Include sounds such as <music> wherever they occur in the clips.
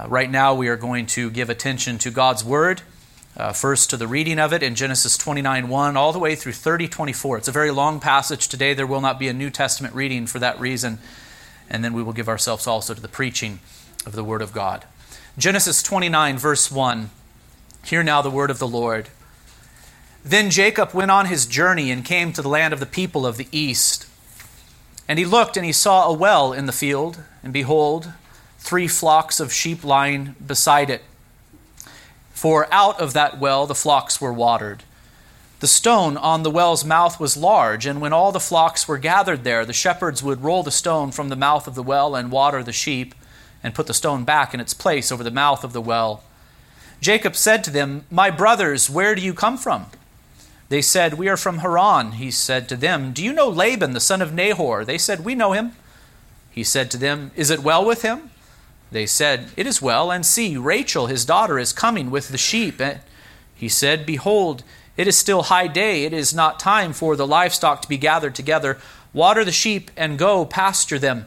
Uh, right now, we are going to give attention to God's Word. Uh, first, to the reading of it in Genesis 29 1, all the way through 30 24. It's a very long passage today. There will not be a New Testament reading for that reason. And then we will give ourselves also to the preaching of the Word of God. Genesis 29, verse 1. Hear now the word of the Lord. Then Jacob went on his journey and came to the land of the people of the east. And he looked and he saw a well in the field, and behold, three flocks of sheep lying beside it. For out of that well the flocks were watered. The stone on the well's mouth was large, and when all the flocks were gathered there, the shepherds would roll the stone from the mouth of the well and water the sheep, and put the stone back in its place over the mouth of the well. Jacob said to them, My brothers, where do you come from? They said, We are from Haran. He said to them, Do you know Laban, the son of Nahor? They said, We know him. He said to them, Is it well with him? They said, It is well, and see, Rachel, his daughter, is coming with the sheep. He said, Behold, it is still high day. It is not time for the livestock to be gathered together. Water the sheep and go pasture them.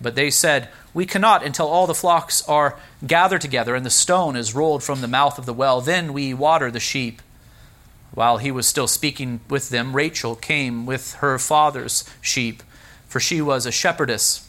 But they said, We cannot until all the flocks are gathered together and the stone is rolled from the mouth of the well. Then we water the sheep. While he was still speaking with them, Rachel came with her father's sheep, for she was a shepherdess.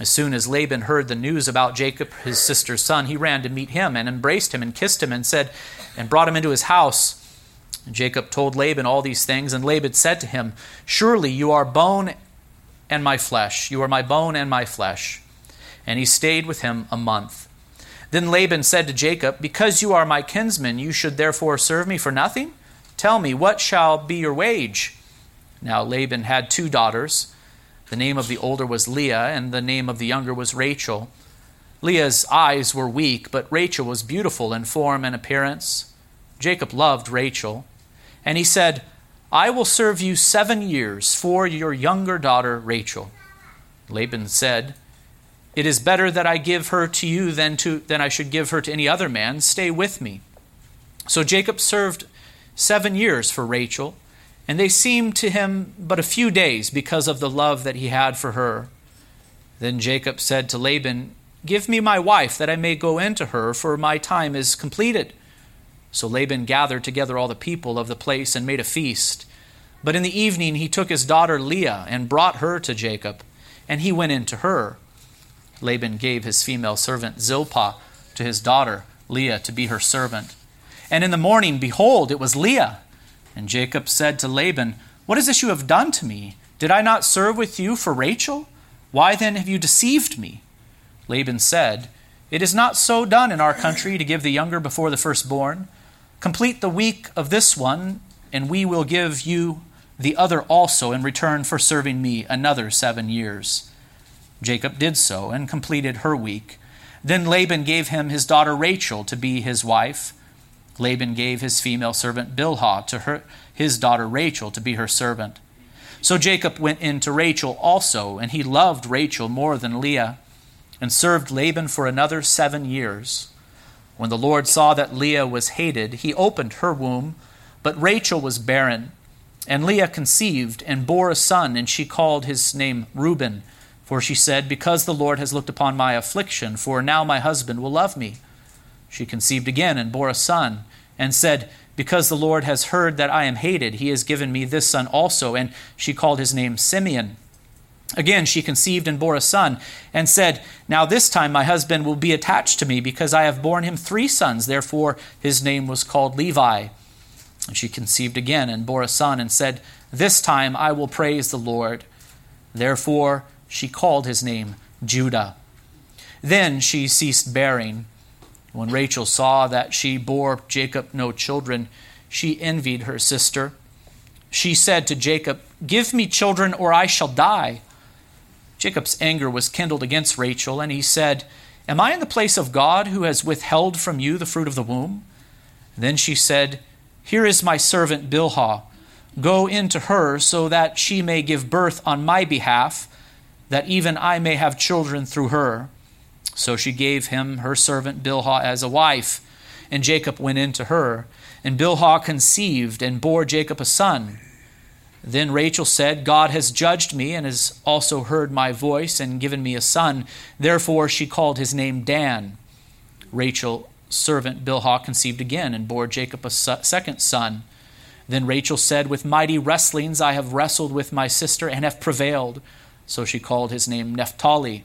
As soon as Laban heard the news about Jacob, his sister's son, he ran to meet him and embraced him and kissed him and said, and brought him into his house. And Jacob told Laban all these things, and Laban said to him, Surely you are bone and my flesh. You are my bone and my flesh. And he stayed with him a month. Then Laban said to Jacob, Because you are my kinsman, you should therefore serve me for nothing? Tell me, what shall be your wage? Now Laban had two daughters. The name of the older was Leah, and the name of the younger was Rachel. Leah's eyes were weak, but Rachel was beautiful in form and appearance. Jacob loved Rachel. And he said, I will serve you seven years for your younger daughter Rachel. Laban said, it is better that I give her to you than, to, than I should give her to any other man. Stay with me. So Jacob served seven years for Rachel, and they seemed to him but a few days because of the love that he had for her. Then Jacob said to Laban, Give me my wife, that I may go into her, for my time is completed. So Laban gathered together all the people of the place and made a feast. But in the evening he took his daughter Leah and brought her to Jacob, and he went in to her. Laban gave his female servant Zilpah to his daughter Leah to be her servant. And in the morning, behold, it was Leah. And Jacob said to Laban, What is this you have done to me? Did I not serve with you for Rachel? Why then have you deceived me? Laban said, It is not so done in our country to give the younger before the firstborn. Complete the week of this one, and we will give you the other also in return for serving me another seven years. Jacob did so and completed her week. Then Laban gave him his daughter Rachel to be his wife. Laban gave his female servant Bilhah to her, his daughter Rachel to be her servant. So Jacob went in to Rachel also, and he loved Rachel more than Leah, and served Laban for another seven years. When the Lord saw that Leah was hated, he opened her womb, but Rachel was barren. And Leah conceived and bore a son, and she called his name Reuben. For she said, Because the Lord has looked upon my affliction, for now my husband will love me. She conceived again and bore a son, and said, Because the Lord has heard that I am hated, he has given me this son also. And she called his name Simeon. Again, she conceived and bore a son, and said, Now this time my husband will be attached to me, because I have borne him three sons. Therefore his name was called Levi. And she conceived again and bore a son, and said, This time I will praise the Lord. Therefore she called his name Judah. Then she ceased bearing. When Rachel saw that she bore Jacob no children, she envied her sister. She said to Jacob, Give me children, or I shall die. Jacob's anger was kindled against Rachel, and he said, Am I in the place of God who has withheld from you the fruit of the womb? Then she said, Here is my servant Bilhah Go into her so that she may give birth on my behalf, that even I may have children through her. So she gave him her servant Bilhah as a wife, and Jacob went in to her. And Bilhah conceived and bore Jacob a son. Then Rachel said, God has judged me and has also heard my voice and given me a son. Therefore she called his name Dan. Rachel's servant Bilhah conceived again and bore Jacob a second son. Then Rachel said, With mighty wrestlings I have wrestled with my sister and have prevailed. So she called his name Naphtali.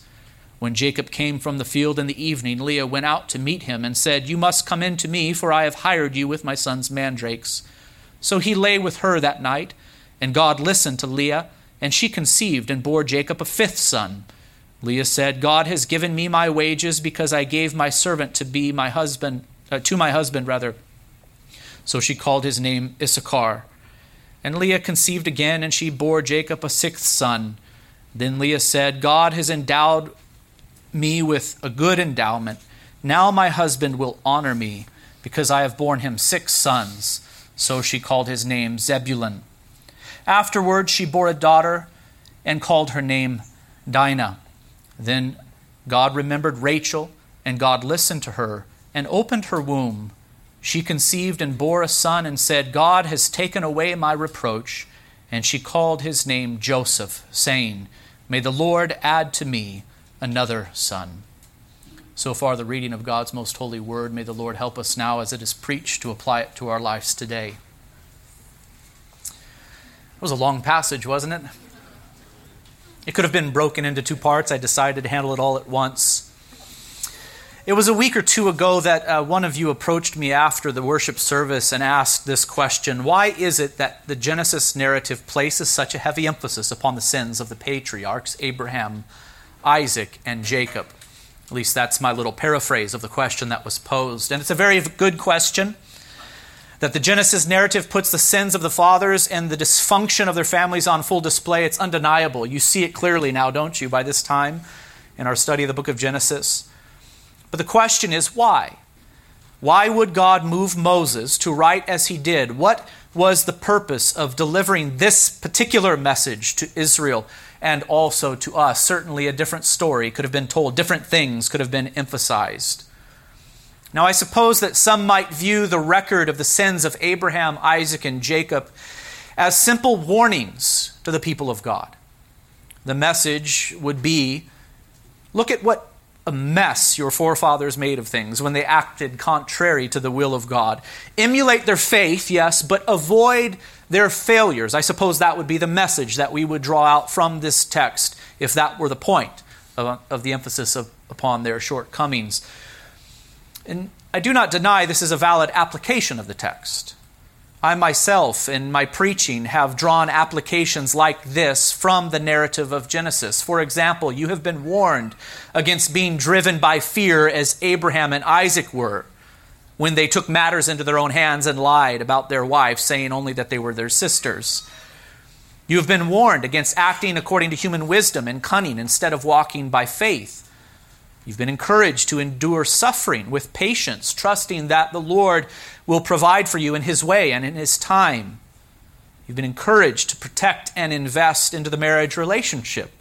When Jacob came from the field in the evening, Leah went out to meet him and said, You must come in to me, for I have hired you with my son's mandrakes. So he lay with her that night, and God listened to Leah, and she conceived and bore Jacob a fifth son. Leah said, God has given me my wages because I gave my servant to be my husband, uh, to my husband rather. So she called his name Issachar. And Leah conceived again, and she bore Jacob a sixth son. Then Leah said, God has endowed me with a good endowment. Now my husband will honor me, because I have borne him six sons. So she called his name Zebulun. Afterward she bore a daughter, and called her name Dinah. Then God remembered Rachel, and God listened to her and opened her womb. She conceived and bore a son and said, God has taken away my reproach. And she called his name Joseph, saying, May the Lord add to me another son. So far, the reading of God's most holy word. May the Lord help us now as it is preached to apply it to our lives today. It was a long passage, wasn't it? It could have been broken into two parts. I decided to handle it all at once. It was a week or two ago that uh, one of you approached me after the worship service and asked this question Why is it that the Genesis narrative places such a heavy emphasis upon the sins of the patriarchs, Abraham, Isaac, and Jacob? At least that's my little paraphrase of the question that was posed. And it's a very good question that the Genesis narrative puts the sins of the fathers and the dysfunction of their families on full display. It's undeniable. You see it clearly now, don't you, by this time in our study of the book of Genesis? But the question is why? Why would God move Moses to write as he did? What was the purpose of delivering this particular message to Israel and also to us? Certainly, a different story could have been told, different things could have been emphasized. Now, I suppose that some might view the record of the sins of Abraham, Isaac, and Jacob as simple warnings to the people of God. The message would be look at what a mess your forefathers made of things when they acted contrary to the will of God. Emulate their faith, yes, but avoid their failures. I suppose that would be the message that we would draw out from this text if that were the point of, of the emphasis of, upon their shortcomings. And I do not deny this is a valid application of the text. I myself, in my preaching, have drawn applications like this from the narrative of Genesis. For example, you have been warned against being driven by fear as Abraham and Isaac were when they took matters into their own hands and lied about their wives, saying only that they were their sisters. You have been warned against acting according to human wisdom and cunning instead of walking by faith. You've been encouraged to endure suffering with patience, trusting that the Lord will provide for you in His way and in His time. You've been encouraged to protect and invest into the marriage relationship.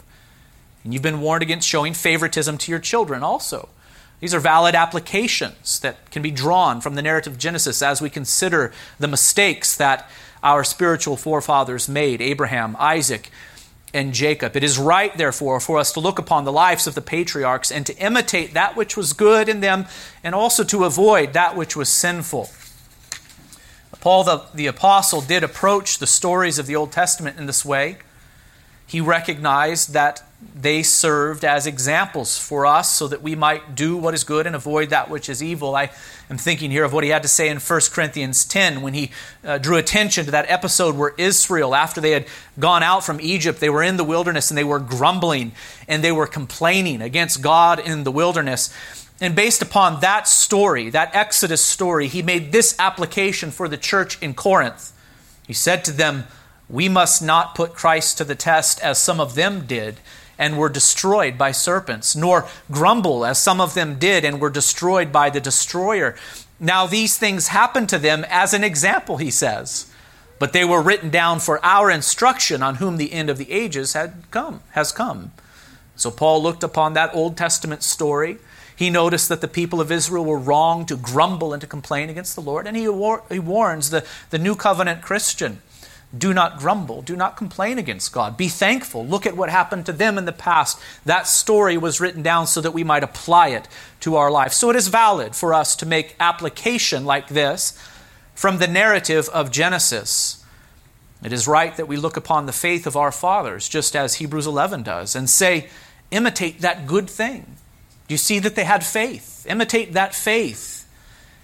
And you've been warned against showing favoritism to your children also. These are valid applications that can be drawn from the narrative of Genesis as we consider the mistakes that our spiritual forefathers made Abraham, Isaac, and Jacob. It is right, therefore, for us to look upon the lives of the patriarchs and to imitate that which was good in them and also to avoid that which was sinful. Paul the, the Apostle did approach the stories of the Old Testament in this way. He recognized that they served as examples for us so that we might do what is good and avoid that which is evil. I am thinking here of what he had to say in 1 Corinthians 10 when he uh, drew attention to that episode where Israel, after they had gone out from Egypt, they were in the wilderness and they were grumbling and they were complaining against God in the wilderness. And based upon that story, that Exodus story, he made this application for the church in Corinth. He said to them, We must not put Christ to the test as some of them did and were destroyed by serpents, nor grumble as some of them did and were destroyed by the destroyer. Now, these things happened to them as an example, he says, but they were written down for our instruction on whom the end of the ages had come, has come. So Paul looked upon that Old Testament story. He noticed that the people of Israel were wrong to grumble and to complain against the Lord, and he, war- he warns the, the new covenant Christian do not grumble. Do not complain against God. Be thankful. Look at what happened to them in the past. That story was written down so that we might apply it to our life. So it is valid for us to make application like this from the narrative of Genesis. It is right that we look upon the faith of our fathers, just as Hebrews 11 does, and say, imitate that good thing. Do you see that they had faith. Imitate that faith.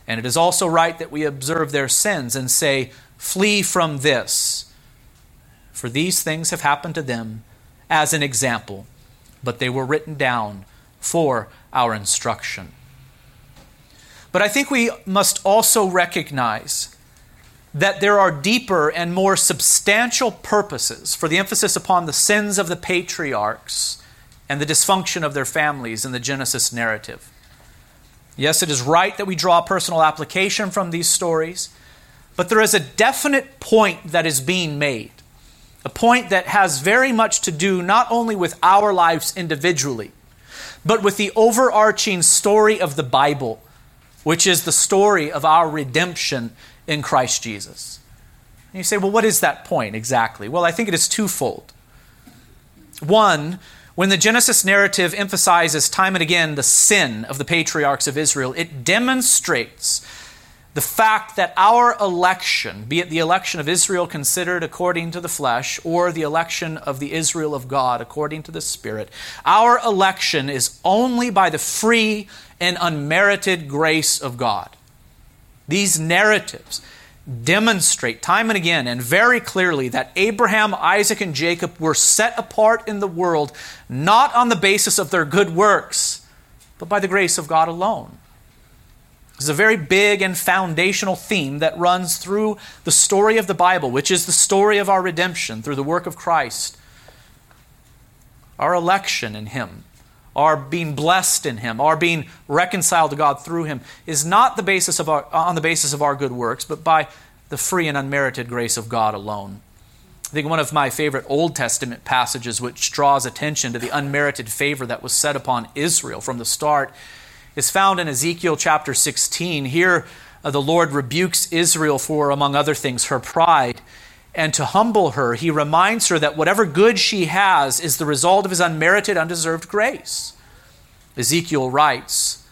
And it is also right that we observe their sins and say, Flee from this. For these things have happened to them as an example, but they were written down for our instruction. But I think we must also recognize that there are deeper and more substantial purposes for the emphasis upon the sins of the patriarchs and the dysfunction of their families in the Genesis narrative. Yes, it is right that we draw personal application from these stories, but there is a definite point that is being made, a point that has very much to do not only with our lives individually, but with the overarching story of the Bible, which is the story of our redemption in Christ Jesus. And you say, well, what is that point exactly? Well, I think it is twofold. One, when the Genesis narrative emphasizes time and again the sin of the patriarchs of Israel, it demonstrates the fact that our election, be it the election of Israel considered according to the flesh or the election of the Israel of God according to the Spirit, our election is only by the free and unmerited grace of God. These narratives demonstrate time and again and very clearly that Abraham, Isaac, and Jacob were set apart in the world not on the basis of their good works, but by the grace of God alone. Is a very big and foundational theme that runs through the story of the Bible, which is the story of our redemption through the work of Christ. Our election in Him, our being blessed in Him, our being reconciled to God through Him, is not the basis of our, on the basis of our good works, but by the free and unmerited grace of God alone. I think one of my favorite Old Testament passages, which draws attention to the unmerited favor that was set upon Israel from the start, is found in Ezekiel chapter 16. Here, uh, the Lord rebukes Israel for, among other things, her pride. And to humble her, he reminds her that whatever good she has is the result of his unmerited, undeserved grace. Ezekiel writes,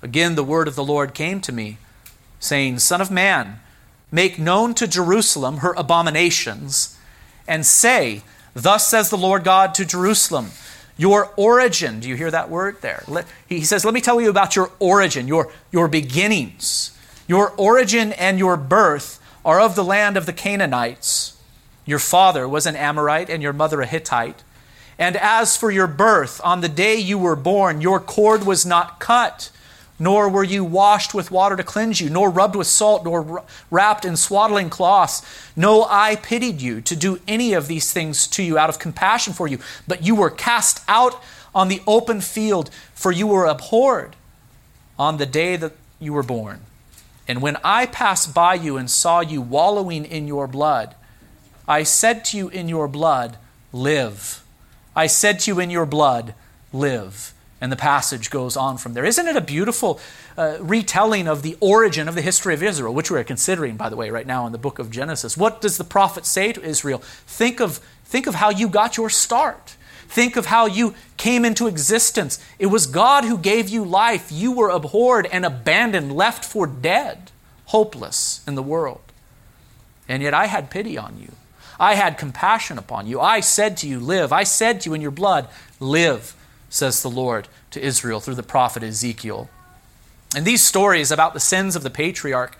Again, the word of the Lord came to me, saying, Son of man, make known to Jerusalem her abominations, and say, Thus says the Lord God to Jerusalem, your origin, do you hear that word there? He says, Let me tell you about your origin, your, your beginnings. Your origin and your birth are of the land of the Canaanites. Your father was an Amorite and your mother a Hittite. And as for your birth, on the day you were born, your cord was not cut nor were you washed with water to cleanse you, nor rubbed with salt, nor wrapped in swaddling cloths. No I pitied you to do any of these things to you out of compassion for you, but you were cast out on the open field, for you were abhorred on the day that you were born. And when I passed by you and saw you wallowing in your blood, I said to you in your blood, Live. I said to you in your blood, Live. And the passage goes on from there. Isn't it a beautiful uh, retelling of the origin of the history of Israel, which we're considering, by the way, right now in the book of Genesis? What does the prophet say to Israel? Think of, think of how you got your start. Think of how you came into existence. It was God who gave you life. You were abhorred and abandoned, left for dead, hopeless in the world. And yet I had pity on you. I had compassion upon you. I said to you, Live. I said to you in your blood, Live, says the Lord to Israel through the prophet Ezekiel. And these stories about the sins of the patriarch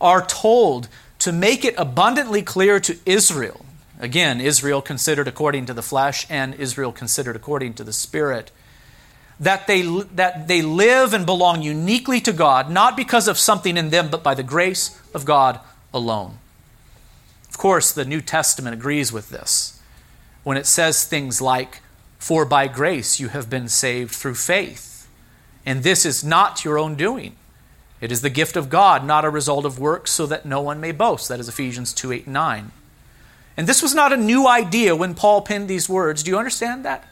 are told to make it abundantly clear to Israel. Again, Israel considered according to the flesh and Israel considered according to the spirit. That they, that they live and belong uniquely to God, not because of something in them, but by the grace of God alone. Of course, the New Testament agrees with this when it says things like, For by grace you have been saved through faith. And this is not your own doing. It is the gift of God, not a result of works, so that no one may boast. That is Ephesians 2 8 and 9. And this was not a new idea when Paul penned these words. Do you understand that?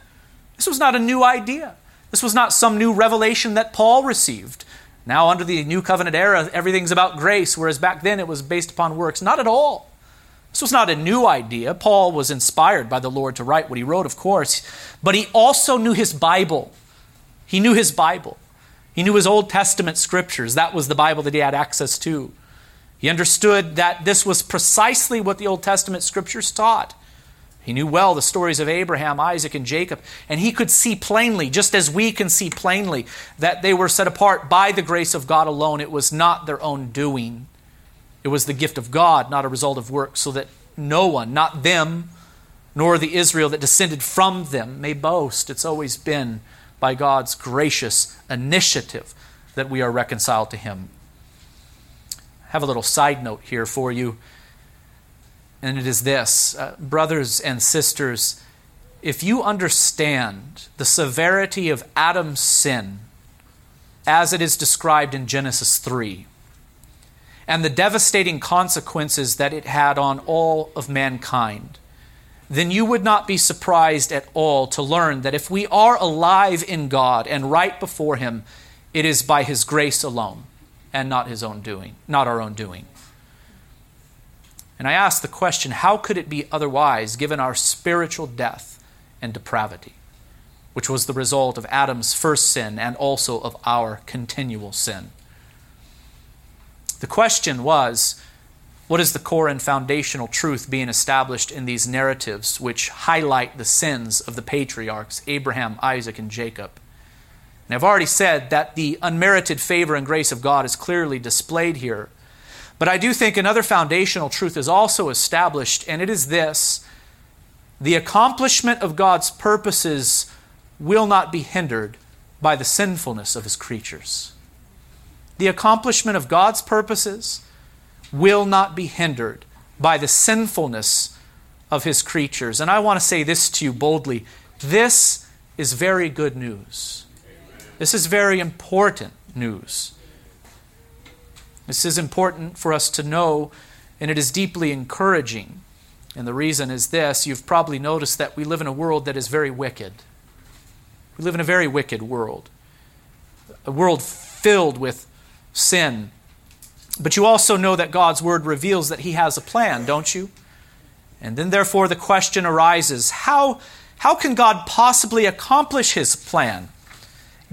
This was not a new idea. This was not some new revelation that Paul received. Now, under the New Covenant era, everything's about grace, whereas back then it was based upon works. Not at all. This was not a new idea. Paul was inspired by the Lord to write what he wrote, of course, but he also knew his Bible. He knew his Bible. He knew his Old Testament scriptures. That was the Bible that he had access to. He understood that this was precisely what the Old Testament scriptures taught. He knew well the stories of Abraham, Isaac, and Jacob, and he could see plainly, just as we can see plainly, that they were set apart by the grace of God alone. It was not their own doing, it was the gift of God, not a result of work, so that no one, not them, nor the Israel that descended from them, may boast. It's always been by God's gracious initiative that we are reconciled to Him. I have a little side note here for you, and it is this uh, Brothers and sisters, if you understand the severity of Adam's sin as it is described in Genesis 3, and the devastating consequences that it had on all of mankind, then you would not be surprised at all to learn that if we are alive in God and right before Him, it is by His grace alone and not His own doing, not our own doing. And I ask the question how could it be otherwise given our spiritual death and depravity, which was the result of Adam's first sin and also of our continual sin? The question was what is the core and foundational truth being established in these narratives which highlight the sins of the patriarchs, Abraham, Isaac, and Jacob? And I've already said that the unmerited favor and grace of God is clearly displayed here. But I do think another foundational truth is also established, and it is this the accomplishment of God's purposes will not be hindered by the sinfulness of his creatures. The accomplishment of God's purposes will not be hindered by the sinfulness of his creatures. And I want to say this to you boldly this is very good news. This is very important news. This is important for us to know, and it is deeply encouraging. And the reason is this you've probably noticed that we live in a world that is very wicked. We live in a very wicked world, a world filled with sin but you also know that God's word reveals that he has a plan, don't you? And then, therefore, the question arises how, how can God possibly accomplish his plan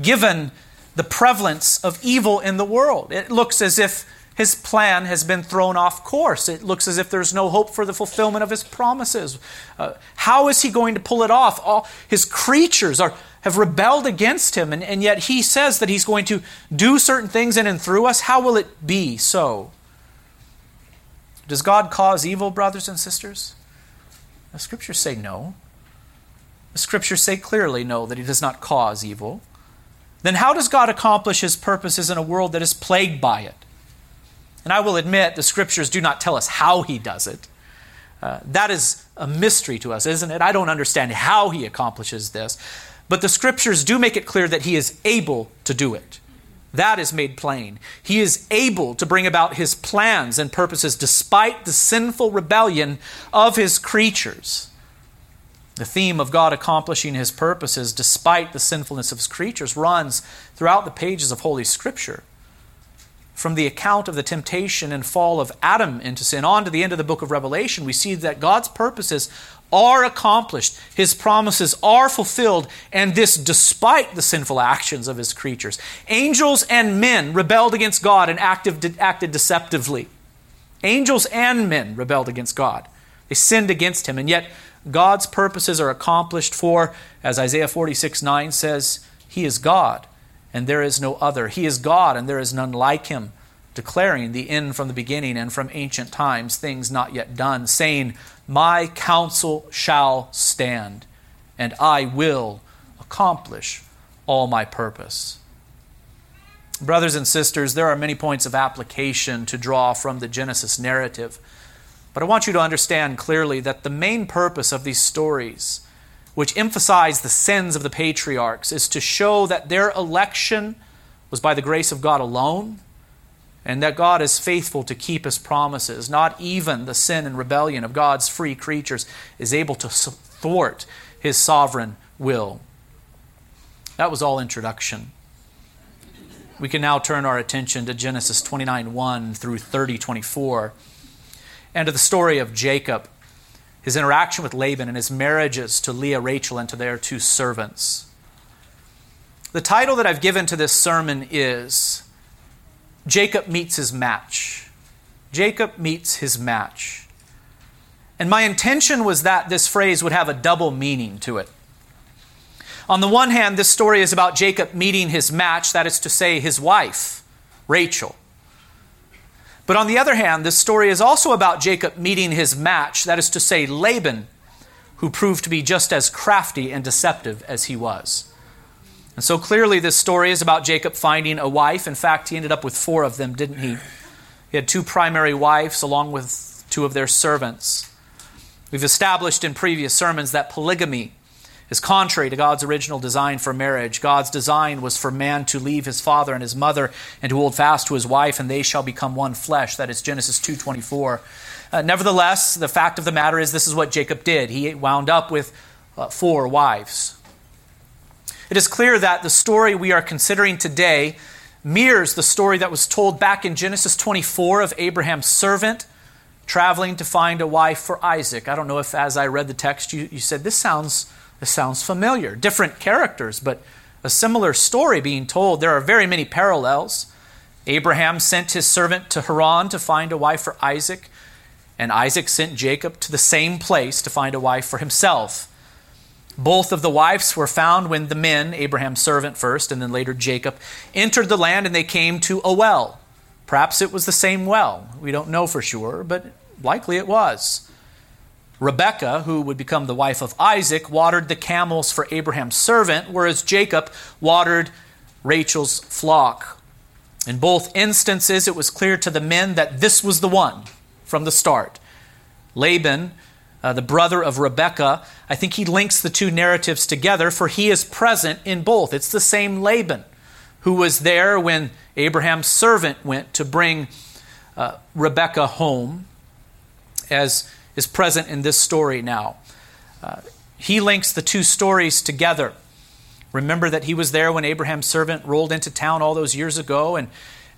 given the prevalence of evil in the world? It looks as if his plan has been thrown off course. It looks as if there's no hope for the fulfillment of his promises. Uh, how is he going to pull it off? All his creatures are have rebelled against him, and, and yet he says that he's going to do certain things in and through us. How will it be so? Does God cause evil, brothers and sisters? The scriptures say no. The scriptures say clearly no, that he does not cause evil. Then how does God accomplish his purposes in a world that is plagued by it? And I will admit, the scriptures do not tell us how he does it. Uh, that is a mystery to us, isn't it? I don't understand how he accomplishes this. But the scriptures do make it clear that he is able to do it. That is made plain. He is able to bring about his plans and purposes despite the sinful rebellion of his creatures. The theme of God accomplishing his purposes despite the sinfulness of his creatures runs throughout the pages of Holy Scripture. From the account of the temptation and fall of Adam into sin on to the end of the book of Revelation, we see that God's purposes are accomplished, his promises are fulfilled, and this despite the sinful actions of his creatures. Angels and men rebelled against God and acted, acted deceptively. Angels and men rebelled against God. They sinned against him, and yet God's purposes are accomplished for, as Isaiah 46 9 says, He is God, and there is no other. He is God, and there is none like him, declaring the end from the beginning and from ancient times, things not yet done, saying, My counsel shall stand, and I will accomplish all my purpose. Brothers and sisters, there are many points of application to draw from the Genesis narrative. But I want you to understand clearly that the main purpose of these stories, which emphasize the sins of the patriarchs, is to show that their election was by the grace of God alone, and that God is faithful to keep his promises. Not even the sin and rebellion of God's free creatures is able to thwart his sovereign will. That was all introduction. We can now turn our attention to Genesis 29 1 through 30 24 and to the story of Jacob, his interaction with Laban, and his marriages to Leah, Rachel, and to their two servants. The title that I've given to this sermon is Jacob Meets His Match. Jacob Meets His Match. And my intention was that this phrase would have a double meaning to it. On the one hand, this story is about Jacob meeting his match, that is to say, his wife, Rachel. But on the other hand, this story is also about Jacob meeting his match, that is to say, Laban, who proved to be just as crafty and deceptive as he was. And so clearly, this story is about Jacob finding a wife. In fact, he ended up with four of them, didn't he? He had two primary wives along with two of their servants. We've established in previous sermons that polygamy is contrary to God's original design for marriage. God's design was for man to leave his father and his mother and to hold fast to his wife, and they shall become one flesh. That is Genesis 2.24. Uh, nevertheless, the fact of the matter is this is what Jacob did. He wound up with uh, four wives. It is clear that the story we are considering today mirrors the story that was told back in Genesis 24 of Abraham's servant traveling to find a wife for Isaac. I don't know if, as I read the text, you, you said, This sounds this sounds familiar. Different characters, but a similar story being told. There are very many parallels. Abraham sent his servant to Haran to find a wife for Isaac, and Isaac sent Jacob to the same place to find a wife for himself. Both of the wives were found when the men, Abraham's servant first, and then later Jacob, entered the land and they came to a well. Perhaps it was the same well. We don't know for sure, but likely it was. Rebekah, who would become the wife of Isaac, watered the camels for Abraham's servant, whereas Jacob watered Rachel's flock. In both instances, it was clear to the men that this was the one from the start. Laban, uh, the brother of Rebekah, I think he links the two narratives together, for he is present in both. It's the same Laban who was there when Abraham's servant went to bring uh, Rebekah home as is present in this story now. Uh, he links the two stories together. Remember that he was there when Abraham's servant rolled into town all those years ago. And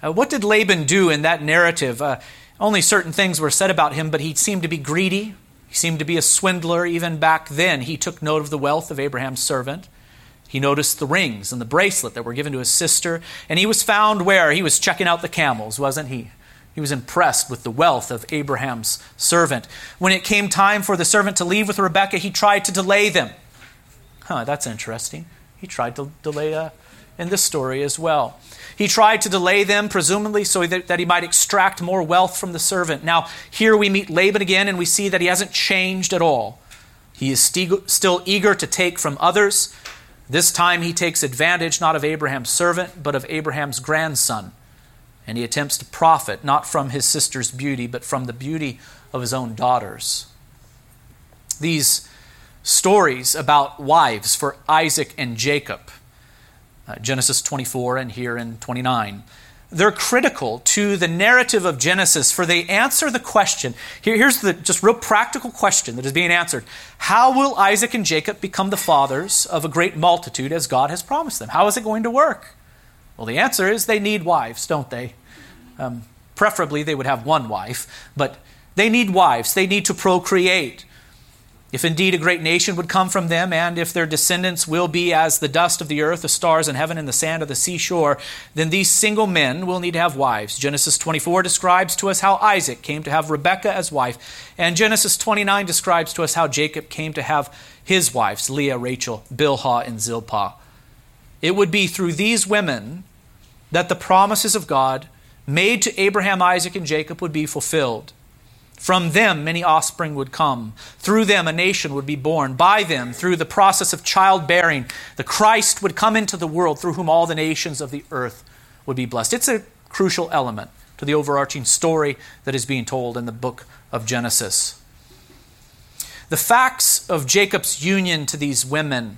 uh, what did Laban do in that narrative? Uh, only certain things were said about him, but he seemed to be greedy. He seemed to be a swindler even back then. He took note of the wealth of Abraham's servant. He noticed the rings and the bracelet that were given to his sister. And he was found where? He was checking out the camels, wasn't he? He was impressed with the wealth of Abraham's servant. When it came time for the servant to leave with Rebekah, he tried to delay them. Huh, that's interesting. He tried to delay uh, in this story as well. He tried to delay them, presumably so that, that he might extract more wealth from the servant. Now, here we meet Laban again, and we see that he hasn't changed at all. He is still eager to take from others. This time he takes advantage not of Abraham's servant, but of Abraham's grandson and he attempts to profit not from his sister's beauty, but from the beauty of his own daughters. These stories about wives for Isaac and Jacob, uh, Genesis 24 and here in 29, they're critical to the narrative of Genesis, for they answer the question. Here, here's the just real practical question that is being answered How will Isaac and Jacob become the fathers of a great multitude as God has promised them? How is it going to work? Well, the answer is they need wives, don't they? Um, preferably, they would have one wife, but they need wives. They need to procreate. If indeed a great nation would come from them, and if their descendants will be as the dust of the earth, the stars in heaven, and the sand of the seashore, then these single men will need to have wives. Genesis 24 describes to us how Isaac came to have Rebekah as wife, and Genesis 29 describes to us how Jacob came to have his wives, Leah, Rachel, Bilhah, and Zilpah. It would be through these women that the promises of God made to Abraham, Isaac, and Jacob would be fulfilled. From them, many offspring would come. Through them, a nation would be born. By them, through the process of childbearing, the Christ would come into the world through whom all the nations of the earth would be blessed. It's a crucial element to the overarching story that is being told in the book of Genesis. The facts of Jacob's union to these women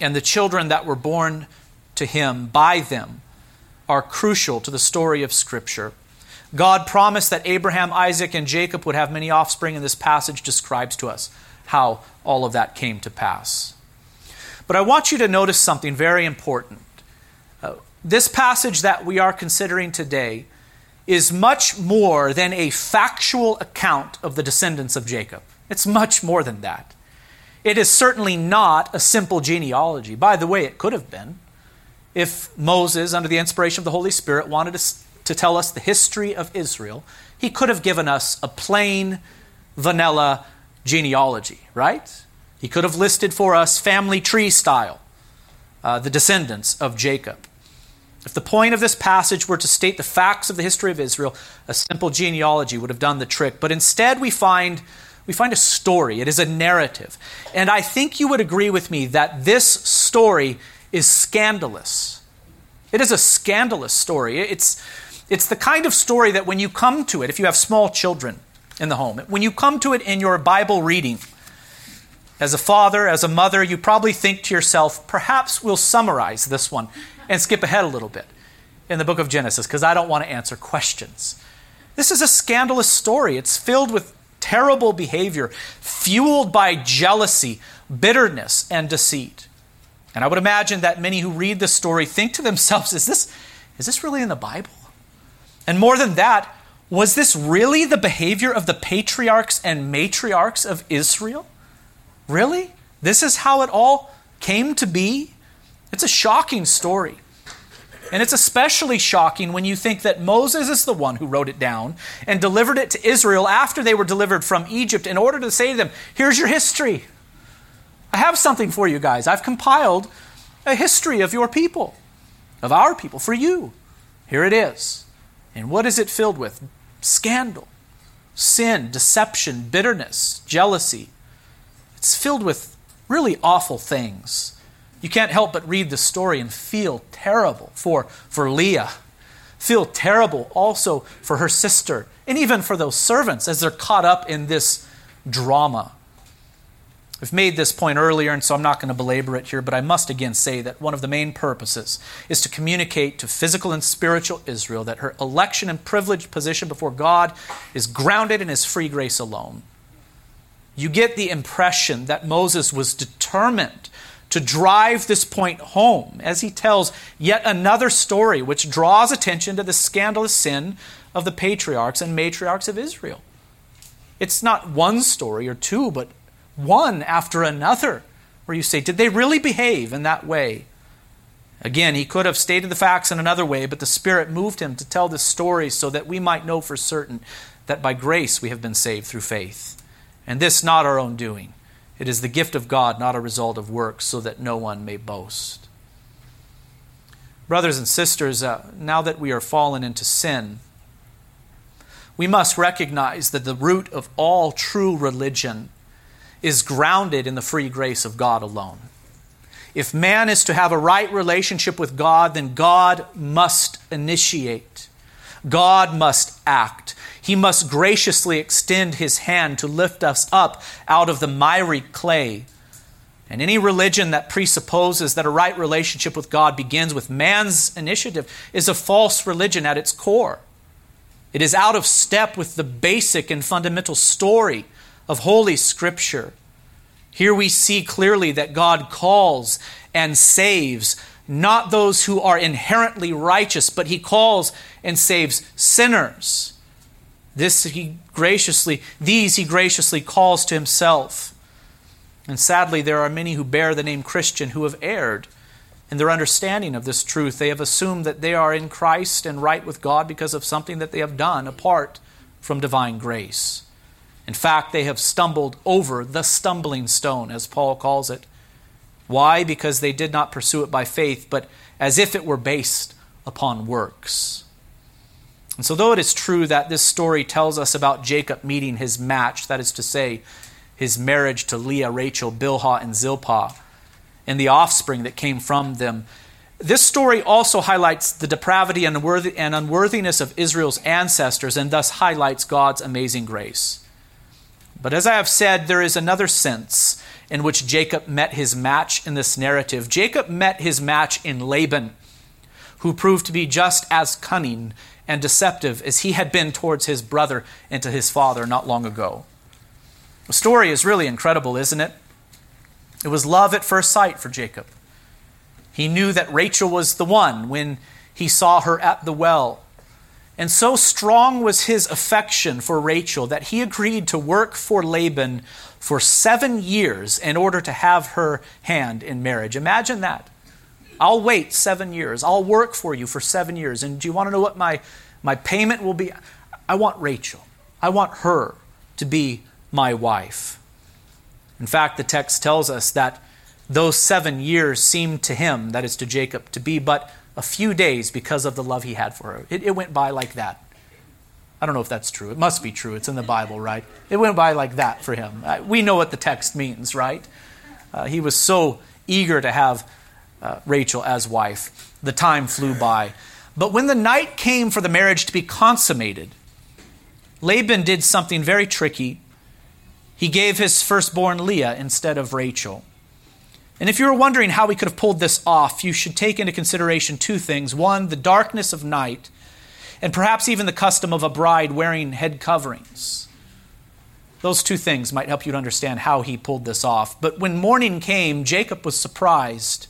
and the children that were born to him by them are crucial to the story of Scripture. God promised that Abraham, Isaac, and Jacob would have many offspring, and this passage describes to us how all of that came to pass. But I want you to notice something very important. Uh, this passage that we are considering today is much more than a factual account of the descendants of Jacob. It's much more than that. It is certainly not a simple genealogy. By the way, it could have been if Moses, under the inspiration of the Holy Spirit, wanted to to tell us the history of Israel, he could have given us a plain, vanilla genealogy, right? He could have listed for us family tree style, uh, the descendants of Jacob. If the point of this passage were to state the facts of the history of Israel, a simple genealogy would have done the trick. But instead, we find, we find a story. It is a narrative. And I think you would agree with me that this story is scandalous. It is a scandalous story. It's, it's the kind of story that when you come to it, if you have small children in the home, when you come to it in your Bible reading, as a father, as a mother, you probably think to yourself, perhaps we'll summarize this one and skip ahead a little bit in the book of Genesis because I don't want to answer questions. This is a scandalous story. It's filled with terrible behavior, fueled by jealousy, bitterness, and deceit. And I would imagine that many who read this story think to themselves, is this, is this really in the Bible? And more than that, was this really the behavior of the patriarchs and matriarchs of Israel? Really? This is how it all came to be? It's a shocking story. And it's especially shocking when you think that Moses is the one who wrote it down and delivered it to Israel after they were delivered from Egypt in order to say to them, Here's your history. I have something for you guys. I've compiled a history of your people, of our people, for you. Here it is. And what is it filled with? Scandal, sin, deception, bitterness, jealousy. It's filled with really awful things. You can't help but read the story and feel terrible for, for Leah. Feel terrible also for her sister, and even for those servants as they're caught up in this drama. I've made this point earlier, and so I'm not going to belabor it here, but I must again say that one of the main purposes is to communicate to physical and spiritual Israel that her election and privileged position before God is grounded in His free grace alone. You get the impression that Moses was determined to drive this point home as he tells yet another story which draws attention to the scandalous sin of the patriarchs and matriarchs of Israel. It's not one story or two, but one after another, where you say, Did they really behave in that way? Again, he could have stated the facts in another way, but the Spirit moved him to tell this story so that we might know for certain that by grace we have been saved through faith. And this not our own doing. It is the gift of God, not a result of works, so that no one may boast. Brothers and sisters, uh, now that we are fallen into sin, we must recognize that the root of all true religion is grounded in the free grace of God alone. If man is to have a right relationship with God, then God must initiate. God must act. He must graciously extend his hand to lift us up out of the miry clay. And any religion that presupposes that a right relationship with God begins with man's initiative is a false religion at its core. It is out of step with the basic and fundamental story of Holy Scripture. Here we see clearly that God calls and saves not those who are inherently righteous, but He calls and saves sinners. This He graciously, these He graciously calls to Himself. And sadly, there are many who bear the name Christian who have erred in their understanding of this truth. They have assumed that they are in Christ and right with God because of something that they have done apart from divine grace. In fact, they have stumbled over the stumbling stone, as Paul calls it. Why? Because they did not pursue it by faith, but as if it were based upon works. And so, though it is true that this story tells us about Jacob meeting his match, that is to say, his marriage to Leah, Rachel, Bilhah, and Zilpah, and the offspring that came from them, this story also highlights the depravity and unworthiness of Israel's ancestors and thus highlights God's amazing grace. But as I have said, there is another sense in which Jacob met his match in this narrative. Jacob met his match in Laban, who proved to be just as cunning and deceptive as he had been towards his brother and to his father not long ago. The story is really incredible, isn't it? It was love at first sight for Jacob. He knew that Rachel was the one when he saw her at the well. And so strong was his affection for Rachel that he agreed to work for Laban for seven years in order to have her hand in marriage. Imagine that. I'll wait seven years. I'll work for you for seven years. And do you want to know what my, my payment will be? I want Rachel. I want her to be my wife. In fact, the text tells us that those seven years seemed to him, that is to Jacob, to be but a few days because of the love he had for her. It, it, went by like that. I don't know if that's true. It must be true. It's in the Bible, right? It went by like that for him. Uh, we know what the text means, right? Uh, he was so eager to have uh, Rachel as wife. The time flew by. But when the night came for the marriage to be consummated, Laban did something very tricky. He gave his firstborn Leah instead of Rachel. And if you were wondering how we could have pulled this off, you should take into consideration two things. One, the darkness of night, and perhaps even the custom of a bride wearing head coverings. Those two things might help you to understand how he pulled this off. But when morning came, Jacob was surprised.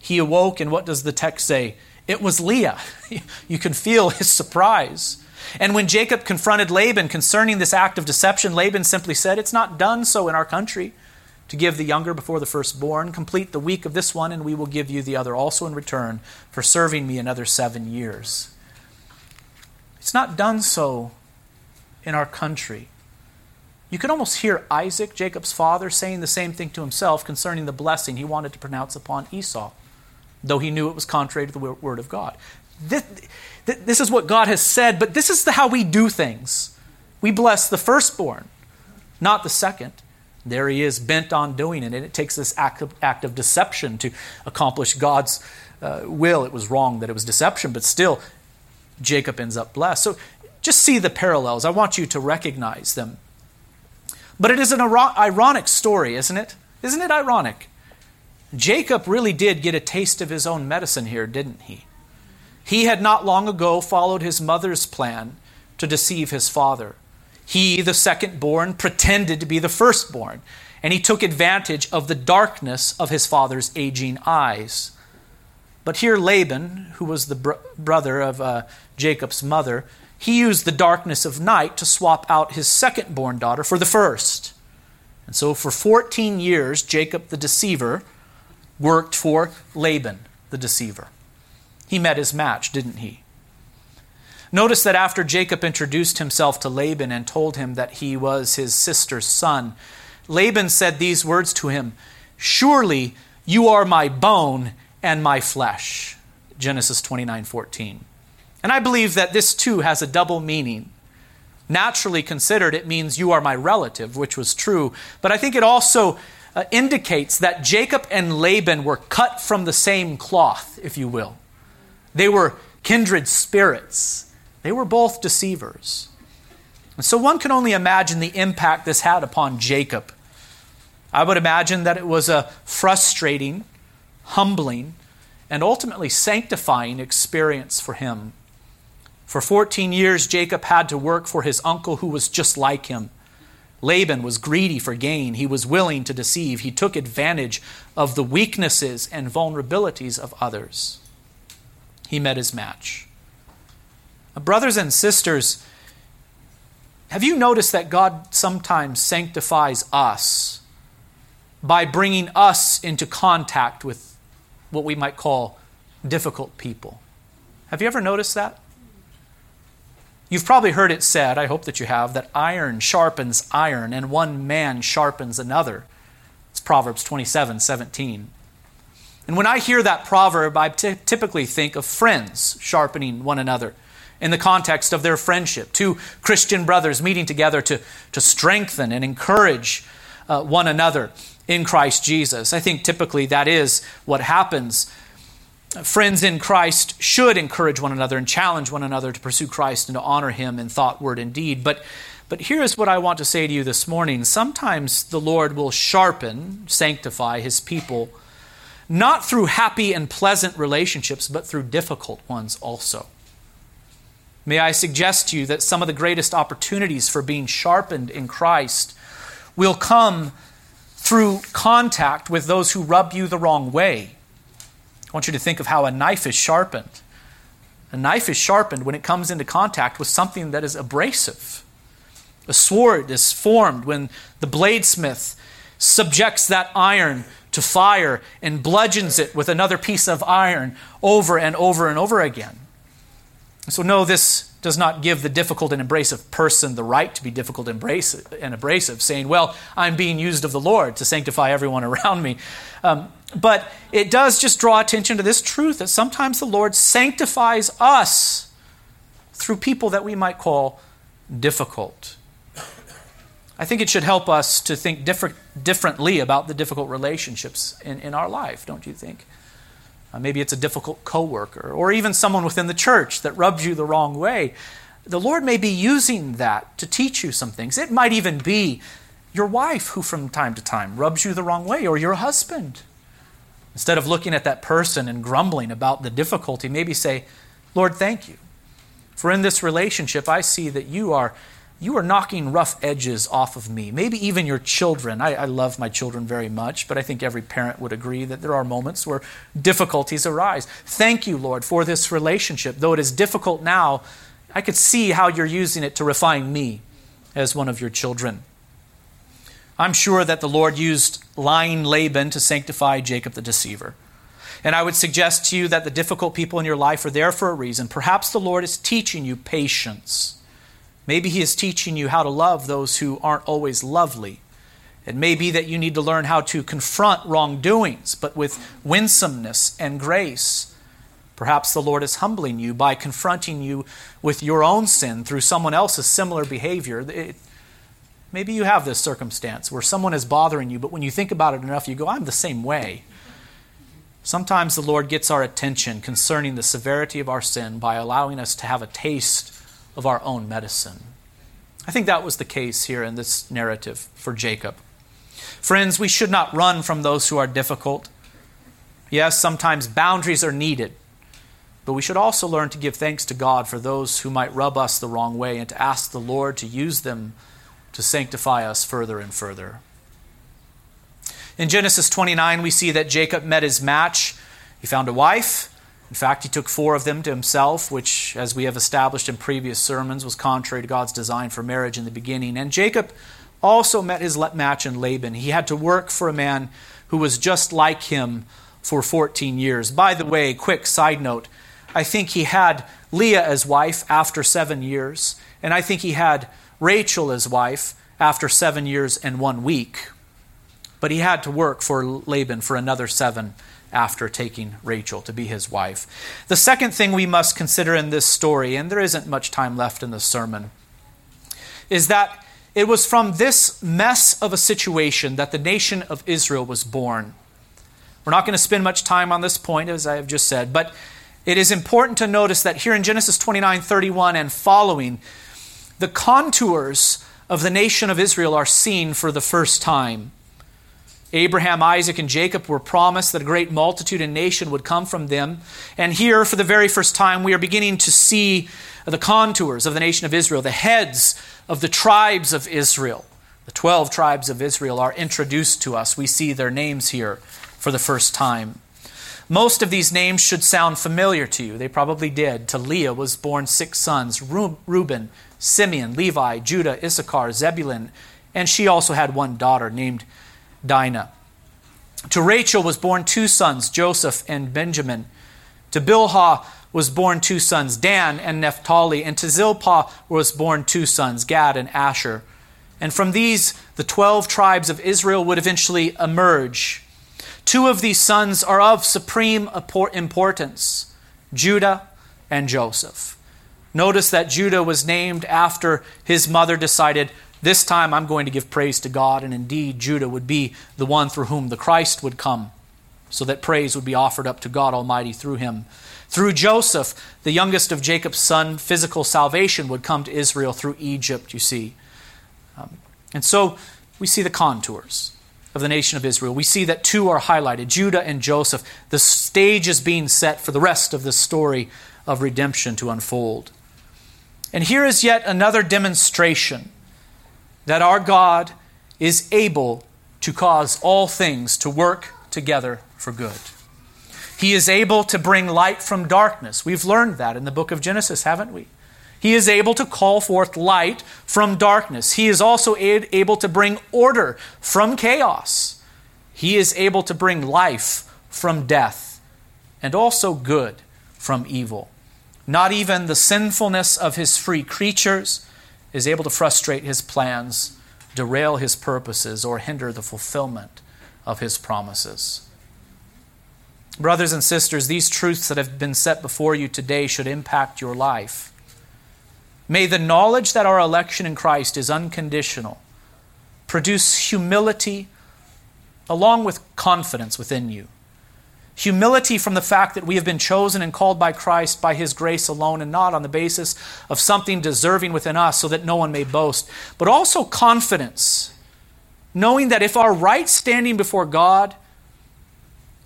He awoke, and what does the text say? It was Leah. <laughs> you can feel his surprise. And when Jacob confronted Laban concerning this act of deception, Laban simply said, It's not done so in our country to give the younger before the firstborn. Complete the week of this one, and we will give you the other also in return for serving me another seven years. It's not done so in our country. You can almost hear Isaac, Jacob's father, saying the same thing to himself concerning the blessing he wanted to pronounce upon Esau, though he knew it was contrary to the word of God. This, this is what God has said, but this is the, how we do things. We bless the firstborn, not the second. There he is, bent on doing it. And it takes this act of, act of deception to accomplish God's uh, will. It was wrong that it was deception, but still, Jacob ends up blessed. So just see the parallels. I want you to recognize them. But it is an ironic story, isn't it? Isn't it ironic? Jacob really did get a taste of his own medicine here, didn't he? He had not long ago followed his mother's plan to deceive his father. He, the second born, pretended to be the firstborn, and he took advantage of the darkness of his father's aging eyes. But here, Laban, who was the br- brother of uh, Jacob's mother, he used the darkness of night to swap out his second born daughter for the first. And so, for 14 years, Jacob the deceiver worked for Laban the deceiver. He met his match, didn't he? Notice that after Jacob introduced himself to Laban and told him that he was his sister's son, Laban said these words to him Surely you are my bone and my flesh. Genesis 29 14. And I believe that this too has a double meaning. Naturally considered, it means you are my relative, which was true, but I think it also uh, indicates that Jacob and Laban were cut from the same cloth, if you will. They were kindred spirits. They were both deceivers. And so one can only imagine the impact this had upon Jacob. I would imagine that it was a frustrating, humbling, and ultimately sanctifying experience for him. For 14 years, Jacob had to work for his uncle who was just like him. Laban was greedy for gain. He was willing to deceive. He took advantage of the weaknesses and vulnerabilities of others. He met his match. Brothers and sisters, have you noticed that God sometimes sanctifies us by bringing us into contact with what we might call difficult people. Have you ever noticed that? You've probably heard it said, I hope that you have, that iron sharpens iron and one man sharpens another. It's Proverbs 27 17. And when I hear that proverb, I typically think of friends sharpening one another in the context of their friendship. Two Christian brothers meeting together to, to strengthen and encourage uh, one another in Christ Jesus. I think typically that is what happens friends in Christ should encourage one another and challenge one another to pursue Christ and to honor Him in thought, word, and deed. But, but here's what I want to say to you this morning. Sometimes the Lord will sharpen, sanctify His people, not through happy and pleasant relationships, but through difficult ones also. May I suggest to you that some of the greatest opportunities for being sharpened in Christ will come through contact with those who rub you the wrong way I want you to think of how a knife is sharpened. A knife is sharpened when it comes into contact with something that is abrasive. A sword is formed when the bladesmith subjects that iron to fire and bludgeons it with another piece of iron over and over and over again. So, no, this does not give the difficult and abrasive person the right to be difficult and abrasive, saying, Well, I'm being used of the Lord to sanctify everyone around me. Um, but it does just draw attention to this truth that sometimes the Lord sanctifies us through people that we might call difficult. I think it should help us to think different, differently about the difficult relationships in, in our life, don't you think? Uh, maybe it's a difficult coworker or even someone within the church that rubs you the wrong way. The Lord may be using that to teach you some things. It might even be your wife who from time to time rubs you the wrong way or your husband Instead of looking at that person and grumbling about the difficulty, maybe say, Lord, thank you. For in this relationship, I see that you are, you are knocking rough edges off of me. Maybe even your children. I, I love my children very much, but I think every parent would agree that there are moments where difficulties arise. Thank you, Lord, for this relationship. Though it is difficult now, I could see how you're using it to refine me as one of your children. I'm sure that the Lord used lying Laban to sanctify Jacob the deceiver. And I would suggest to you that the difficult people in your life are there for a reason. Perhaps the Lord is teaching you patience. Maybe He is teaching you how to love those who aren't always lovely. It may be that you need to learn how to confront wrongdoings, but with winsomeness and grace. Perhaps the Lord is humbling you by confronting you with your own sin through someone else's similar behavior. It, Maybe you have this circumstance where someone is bothering you, but when you think about it enough, you go, I'm the same way. Sometimes the Lord gets our attention concerning the severity of our sin by allowing us to have a taste of our own medicine. I think that was the case here in this narrative for Jacob. Friends, we should not run from those who are difficult. Yes, sometimes boundaries are needed, but we should also learn to give thanks to God for those who might rub us the wrong way and to ask the Lord to use them to sanctify us further and further. In Genesis 29, we see that Jacob met his match. He found a wife. In fact, he took four of them to himself, which, as we have established in previous sermons, was contrary to God's design for marriage in the beginning. And Jacob also met his match in Laban. He had to work for a man who was just like him for 14 years. By the way, quick side note I think he had Leah as wife after seven years, and I think he had Rachel, as wife, after seven years and one week. But he had to work for Laban for another seven after taking Rachel to be his wife. The second thing we must consider in this story, and there isn't much time left in the sermon, is that it was from this mess of a situation that the nation of Israel was born. We're not going to spend much time on this point, as I have just said, but it is important to notice that here in Genesis 29 31 and following, the contours of the nation of Israel are seen for the first time. Abraham, Isaac, and Jacob were promised that a great multitude and nation would come from them. And here, for the very first time, we are beginning to see the contours of the nation of Israel, the heads of the tribes of Israel. The 12 tribes of Israel are introduced to us. We see their names here for the first time. Most of these names should sound familiar to you. They probably did. To Leah was born six sons Reuben, Simeon, Levi, Judah, Issachar, Zebulun, and she also had one daughter named Dinah. To Rachel was born two sons, Joseph and Benjamin. To Bilhah was born two sons, Dan and Naphtali. And to Zilpah was born two sons, Gad and Asher. And from these, the 12 tribes of Israel would eventually emerge. Two of these sons are of supreme importance Judah and Joseph. Notice that Judah was named after his mother decided, this time I'm going to give praise to God, and indeed Judah would be the one through whom the Christ would come, so that praise would be offered up to God Almighty through him. Through Joseph, the youngest of Jacob's son, physical salvation would come to Israel through Egypt, you see. Um, and so we see the contours of the nation of Israel. We see that two are highlighted Judah and Joseph. The stage is being set for the rest of the story of redemption to unfold. And here is yet another demonstration that our God is able to cause all things to work together for good. He is able to bring light from darkness. We've learned that in the book of Genesis, haven't we? He is able to call forth light from darkness. He is also able to bring order from chaos. He is able to bring life from death and also good from evil. Not even the sinfulness of his free creatures is able to frustrate his plans, derail his purposes, or hinder the fulfillment of his promises. Brothers and sisters, these truths that have been set before you today should impact your life. May the knowledge that our election in Christ is unconditional produce humility along with confidence within you. Humility from the fact that we have been chosen and called by Christ by His grace alone and not on the basis of something deserving within us so that no one may boast. But also confidence, knowing that if our right standing before God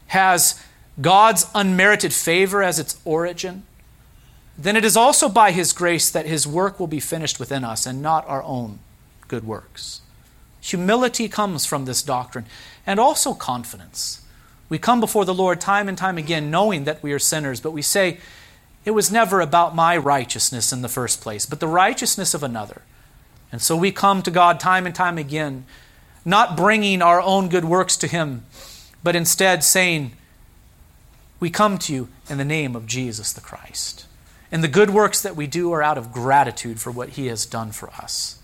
has God's unmerited favor as its origin, then it is also by His grace that His work will be finished within us and not our own good works. Humility comes from this doctrine and also confidence. We come before the Lord time and time again knowing that we are sinners, but we say, it was never about my righteousness in the first place, but the righteousness of another. And so we come to God time and time again, not bringing our own good works to Him, but instead saying, We come to you in the name of Jesus the Christ. And the good works that we do are out of gratitude for what He has done for us.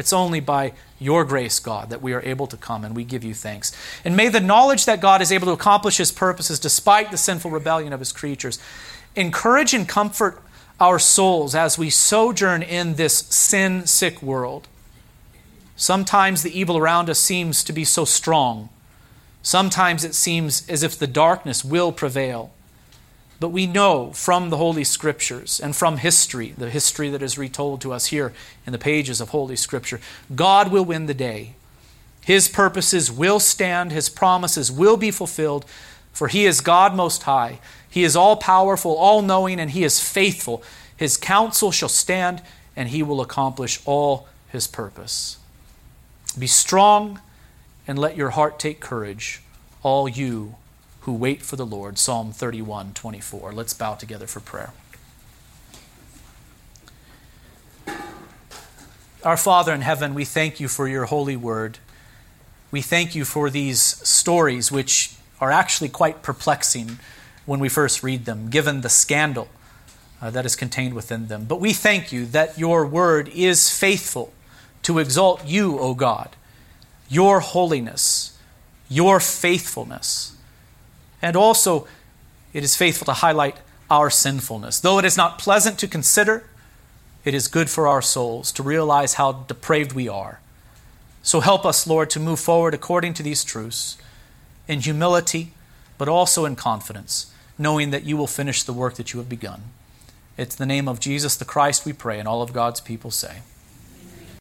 It's only by your grace, God, that we are able to come, and we give you thanks. And may the knowledge that God is able to accomplish his purposes despite the sinful rebellion of his creatures encourage and comfort our souls as we sojourn in this sin sick world. Sometimes the evil around us seems to be so strong. Sometimes it seems as if the darkness will prevail. But we know from the Holy Scriptures and from history, the history that is retold to us here in the pages of Holy Scripture, God will win the day. His purposes will stand, His promises will be fulfilled, for He is God Most High. He is all powerful, all knowing, and He is faithful. His counsel shall stand, and He will accomplish all His purpose. Be strong and let your heart take courage, all you who wait for the Lord. Psalm 31 24. Let's bow together for prayer. Our Father in heaven, we thank you for your holy word. We thank you for these stories, which are actually quite perplexing when we first read them, given the scandal uh, that is contained within them. But we thank you that your word is faithful to exalt you, O God, your holiness, your faithfulness. And also, it is faithful to highlight our sinfulness. Though it is not pleasant to consider, it is good for our souls to realize how depraved we are. So help us, Lord, to move forward according to these truths in humility, but also in confidence, knowing that you will finish the work that you have begun. It's the name of Jesus the Christ we pray, and all of God's people say,